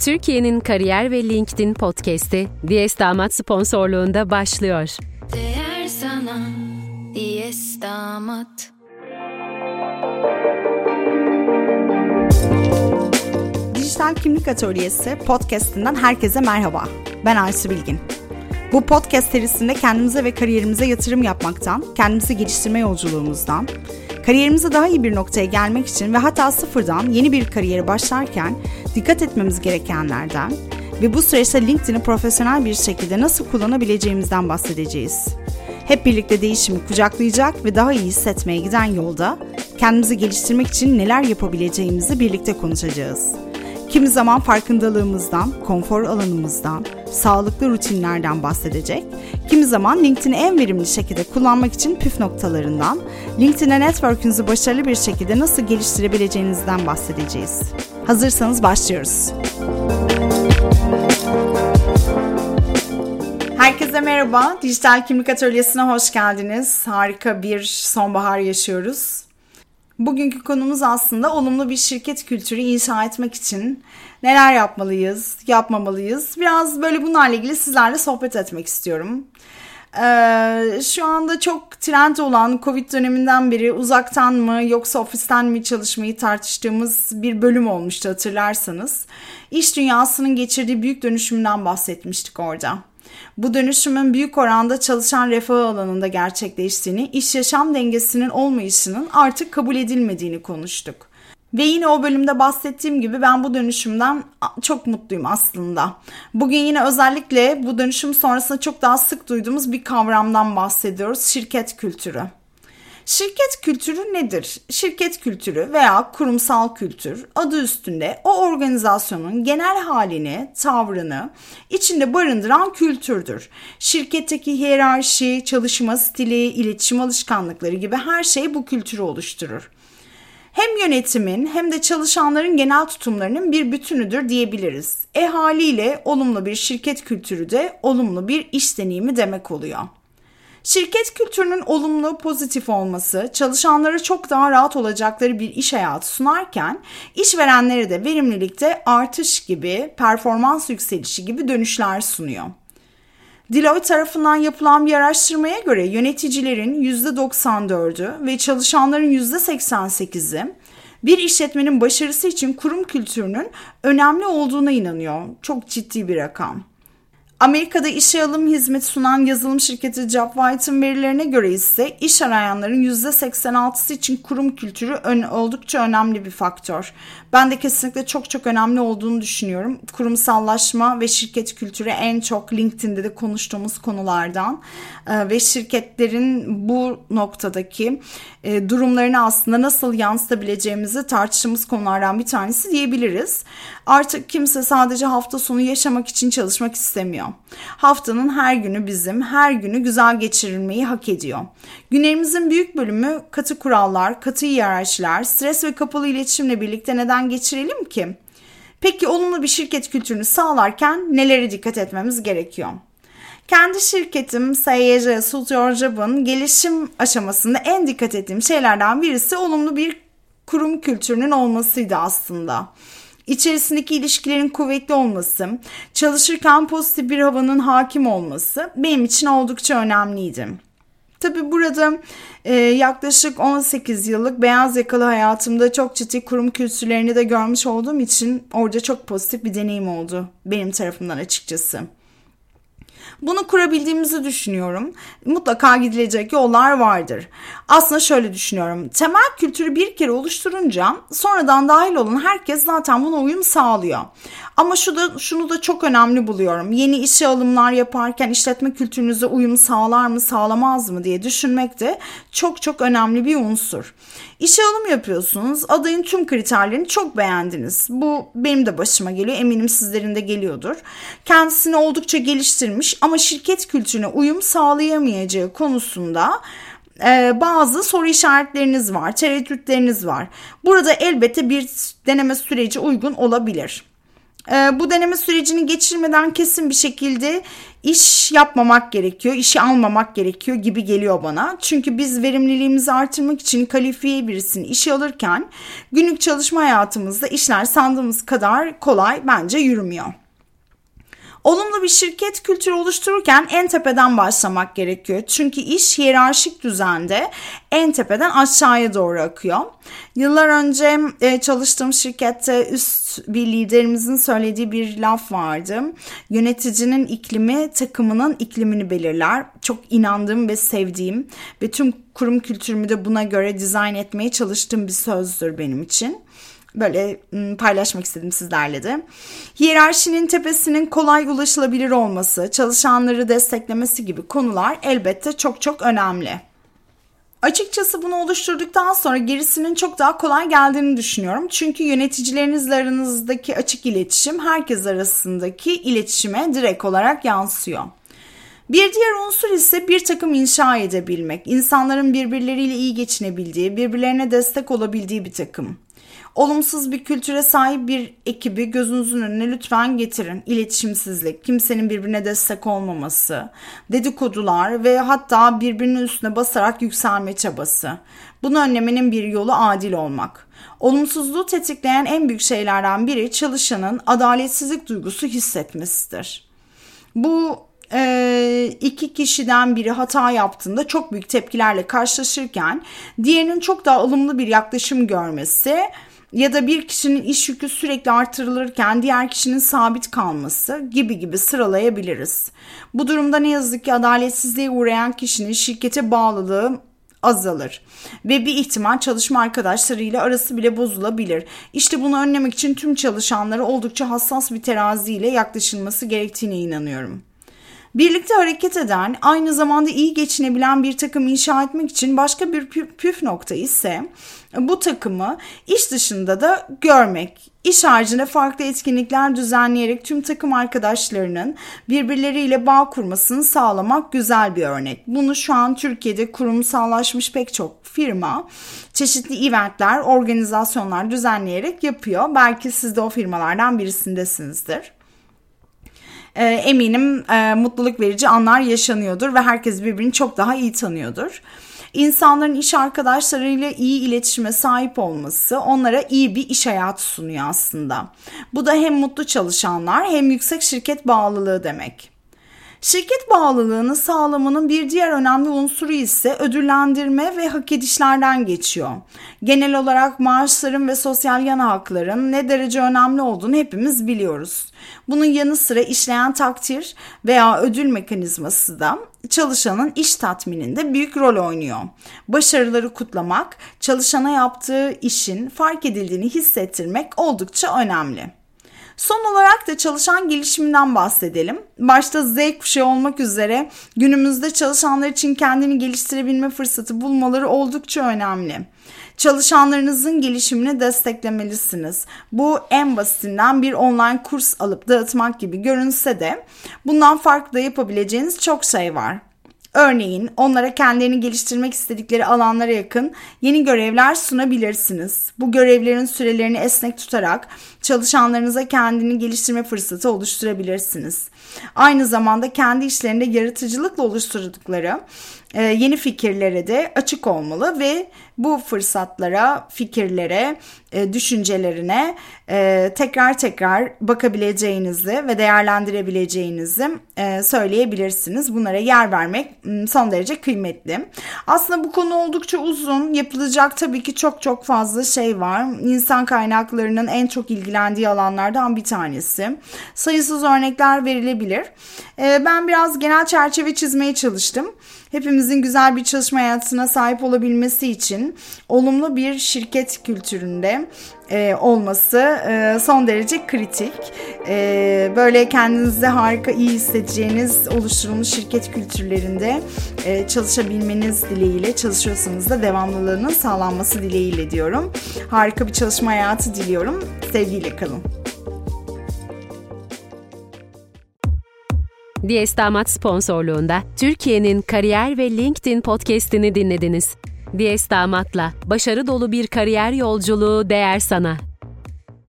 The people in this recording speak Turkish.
Türkiye'nin kariyer ve LinkedIn podcast'i Diyes Damat sponsorluğunda başlıyor. Değer sana Diyes Damat Dijital Kimlik Atölyesi podcast'inden herkese merhaba. Ben Aysu Bilgin. Bu podcast serisinde kendimize ve kariyerimize yatırım yapmaktan, kendimizi geliştirme yolculuğumuzdan, kariyerimize daha iyi bir noktaya gelmek için ve hatta sıfırdan yeni bir kariyere başlarken dikkat etmemiz gerekenlerden ve bu süreçte LinkedIn'i profesyonel bir şekilde nasıl kullanabileceğimizden bahsedeceğiz. Hep birlikte değişimi kucaklayacak ve daha iyi hissetmeye giden yolda kendimizi geliştirmek için neler yapabileceğimizi birlikte konuşacağız. Kimi zaman farkındalığımızdan, konfor alanımızdan, sağlıklı rutinlerden bahsedecek. Kimi zaman LinkedIn'i en verimli şekilde kullanmak için püf noktalarından, LinkedIn'e network'ünüzü başarılı bir şekilde nasıl geliştirebileceğinizden bahsedeceğiz. Hazırsanız başlıyoruz. Herkese merhaba. Dijital Kimlik Atölyesi'ne hoş geldiniz. Harika bir sonbahar yaşıyoruz. Bugünkü konumuz aslında olumlu bir şirket kültürü inşa etmek için neler yapmalıyız, yapmamalıyız. Biraz böyle bunlarla ilgili sizlerle sohbet etmek istiyorum. Ee, şu anda çok trend olan Covid döneminden beri uzaktan mı yoksa ofisten mi çalışmayı tartıştığımız bir bölüm olmuştu hatırlarsanız. İş dünyasının geçirdiği büyük dönüşümden bahsetmiştik orada. Bu dönüşümün büyük oranda çalışan refah alanında gerçekleştiğini, iş yaşam dengesinin olmayışının artık kabul edilmediğini konuştuk. Ve yine o bölümde bahsettiğim gibi ben bu dönüşümden çok mutluyum aslında. Bugün yine özellikle bu dönüşüm sonrasında çok daha sık duyduğumuz bir kavramdan bahsediyoruz. Şirket kültürü. Şirket kültürü nedir? Şirket kültürü veya kurumsal kültür adı üstünde o organizasyonun genel halini, tavrını içinde barındıran kültürdür. Şirketteki hiyerarşi, çalışma stili, iletişim alışkanlıkları gibi her şey bu kültürü oluşturur hem yönetimin hem de çalışanların genel tutumlarının bir bütünüdür diyebiliriz. E haliyle olumlu bir şirket kültürü de olumlu bir iş deneyimi demek oluyor. Şirket kültürünün olumlu, pozitif olması çalışanlara çok daha rahat olacakları bir iş hayatı sunarken işverenlere de verimlilikte artış gibi, performans yükselişi gibi dönüşler sunuyor. Deloitte tarafından yapılan bir araştırmaya göre yöneticilerin %94'ü ve çalışanların %88'i bir işletmenin başarısı için kurum kültürünün önemli olduğuna inanıyor. Çok ciddi bir rakam. Amerika'da işe alım hizmeti sunan yazılım şirketi JobWhite'ın verilerine göre ise iş arayanların %86'sı için kurum kültürü ön, oldukça önemli bir faktör. Ben de kesinlikle çok çok önemli olduğunu düşünüyorum. Kurumsallaşma ve şirket kültürü en çok LinkedIn'de de konuştuğumuz konulardan ee, ve şirketlerin bu noktadaki e, durumlarını aslında nasıl yansıtabileceğimizi tartıştığımız konulardan bir tanesi diyebiliriz. Artık kimse sadece hafta sonu yaşamak için çalışmak istemiyor. Haftanın her günü bizim, her günü güzel geçirilmeyi hak ediyor. Günlerimizin büyük bölümü katı kurallar, katı hiyerarşiler, stres ve kapalı iletişimle birlikte neden geçirelim ki? Peki olumlu bir şirket kültürünü sağlarken nelere dikkat etmemiz gerekiyor? Kendi şirketim SYJ Sultan Job'un gelişim aşamasında en dikkat ettiğim şeylerden birisi olumlu bir kurum kültürünün olmasıydı aslında. İçerisindeki ilişkilerin kuvvetli olması, çalışırken pozitif bir havanın hakim olması benim için oldukça önemliydi. Tabi burada e, yaklaşık 18 yıllık beyaz yakalı hayatımda çok ciddi kurum kültürlerini de görmüş olduğum için orada çok pozitif bir deneyim oldu benim tarafımdan açıkçası. Bunu kurabildiğimizi düşünüyorum. Mutlaka gidilecek yollar vardır. Aslında şöyle düşünüyorum. Temel kültürü bir kere oluşturunca sonradan dahil olan herkes zaten buna uyum sağlıyor. Ama şu da şunu da çok önemli buluyorum. Yeni işe alımlar yaparken işletme kültürünüze uyum sağlar mı, sağlamaz mı diye düşünmek de çok çok önemli bir unsur. İşe alım yapıyorsunuz. Adayın tüm kriterlerini çok beğendiniz. Bu benim de başıma geliyor. Eminim sizlerin de geliyordur. Kendisini oldukça geliştirmiş ama şirket kültürüne uyum sağlayamayacağı konusunda e, bazı soru işaretleriniz var, tereddütleriniz var. Burada elbette bir deneme süreci uygun olabilir. e, bu deneme sürecini geçirmeden kesin bir şekilde iş yapmamak gerekiyor, işi almamak gerekiyor gibi geliyor bana. Çünkü biz verimliliğimizi artırmak için kalifiye birisini işe alırken günlük çalışma hayatımızda işler sandığımız kadar kolay bence yürümüyor. Olumlu bir şirket kültürü oluştururken en tepeden başlamak gerekiyor. Çünkü iş hiyerarşik düzende en tepeden aşağıya doğru akıyor. Yıllar önce e, çalıştığım şirkette üst bir liderimizin söylediği bir laf vardı. Yöneticinin iklimi takımının iklimini belirler. Çok inandığım ve sevdiğim ve tüm kurum kültürümü de buna göre dizayn etmeye çalıştığım bir sözdür benim için böyle paylaşmak istedim sizlerle de. Hiyerarşinin tepesinin kolay ulaşılabilir olması, çalışanları desteklemesi gibi konular elbette çok çok önemli. Açıkçası bunu oluşturduktan sonra gerisinin çok daha kolay geldiğini düşünüyorum. Çünkü yöneticilerinizle aranızdaki açık iletişim herkes arasındaki iletişime direkt olarak yansıyor. Bir diğer unsur ise bir takım inşa edebilmek, insanların birbirleriyle iyi geçinebildiği, birbirlerine destek olabildiği bir takım. Olumsuz bir kültüre sahip bir ekibi gözünüzün önüne lütfen getirin. İletişimsizlik, kimsenin birbirine destek olmaması, dedikodular ve hatta birbirinin üstüne basarak yükselme çabası. Bunu önlemenin bir yolu adil olmak. Olumsuzluğu tetikleyen en büyük şeylerden biri çalışanın adaletsizlik duygusu hissetmesidir. Bu e, iki kişiden biri hata yaptığında çok büyük tepkilerle karşılaşırken diğerinin çok daha ılımlı bir yaklaşım görmesi ya da bir kişinin iş yükü sürekli artırılırken diğer kişinin sabit kalması gibi gibi sıralayabiliriz. Bu durumda ne yazık ki adaletsizliğe uğrayan kişinin şirkete bağlılığı azalır ve bir ihtimal çalışma arkadaşlarıyla arası bile bozulabilir. İşte bunu önlemek için tüm çalışanlara oldukça hassas bir teraziyle yaklaşılması gerektiğine inanıyorum. Birlikte hareket eden, aynı zamanda iyi geçinebilen bir takım inşa etmek için başka bir püf nokta ise bu takımı iş dışında da görmek. İş haricinde farklı etkinlikler düzenleyerek tüm takım arkadaşlarının birbirleriyle bağ kurmasını sağlamak güzel bir örnek. Bunu şu an Türkiye'de kurumsallaşmış pek çok firma çeşitli eventler, organizasyonlar düzenleyerek yapıyor. Belki siz de o firmalardan birisindesinizdir e, eminim e, mutluluk verici anlar yaşanıyordur ve herkes birbirini çok daha iyi tanıyordur. İnsanların iş arkadaşlarıyla iyi iletişime sahip olması onlara iyi bir iş hayatı sunuyor aslında. Bu da hem mutlu çalışanlar hem yüksek şirket bağlılığı demek. Şirket bağlılığını sağlamanın bir diğer önemli unsuru ise ödüllendirme ve hak edişlerden geçiyor. Genel olarak maaşların ve sosyal yana hakların ne derece önemli olduğunu hepimiz biliyoruz. Bunun yanı sıra işleyen takdir veya ödül mekanizması da çalışanın iş tatmininde büyük rol oynuyor. Başarıları kutlamak, çalışana yaptığı işin fark edildiğini hissettirmek oldukça önemli. Son olarak da çalışan gelişiminden bahsedelim. Başta Z kuşağı olmak üzere günümüzde çalışanlar için kendini geliştirebilme fırsatı bulmaları oldukça önemli. Çalışanlarınızın gelişimini desteklemelisiniz. Bu en basitinden bir online kurs alıp dağıtmak gibi görünse de bundan farklı yapabileceğiniz çok şey var. Örneğin onlara kendilerini geliştirmek istedikleri alanlara yakın yeni görevler sunabilirsiniz. Bu görevlerin sürelerini esnek tutarak çalışanlarınıza kendini geliştirme fırsatı oluşturabilirsiniz. Aynı zamanda kendi işlerinde yaratıcılıkla oluşturdukları yeni fikirlere de açık olmalı ve bu fırsatlara, fikirlere, e, düşüncelerine e, tekrar tekrar bakabileceğinizi ve değerlendirebileceğinizi söyleyebilirsiniz. Bunlara yer vermek son derece kıymetli. Aslında bu konu oldukça uzun. Yapılacak tabii ki çok çok fazla şey var. İnsan kaynaklarının en çok ilgilendiği alanlardan bir tanesi. Sayısız örnekler verilebilir. Ben biraz genel çerçeve çizmeye çalıştım hepimizin güzel bir çalışma hayatına sahip olabilmesi için olumlu bir şirket kültüründe e, olması e, son derece kritik. E, böyle kendinizi harika iyi hissedeceğiniz oluşturulmuş şirket kültürlerinde e, çalışabilmeniz dileğiyle çalışıyorsanız da devamlılığının sağlanması dileğiyle diyorum. Harika bir çalışma hayatı diliyorum. Sevgiyle kalın. Diyes Damat sponsorluğunda Türkiye'nin kariyer ve LinkedIn podcast'ini dinlediniz. Diyes Damat'la başarı dolu bir kariyer yolculuğu değer sana.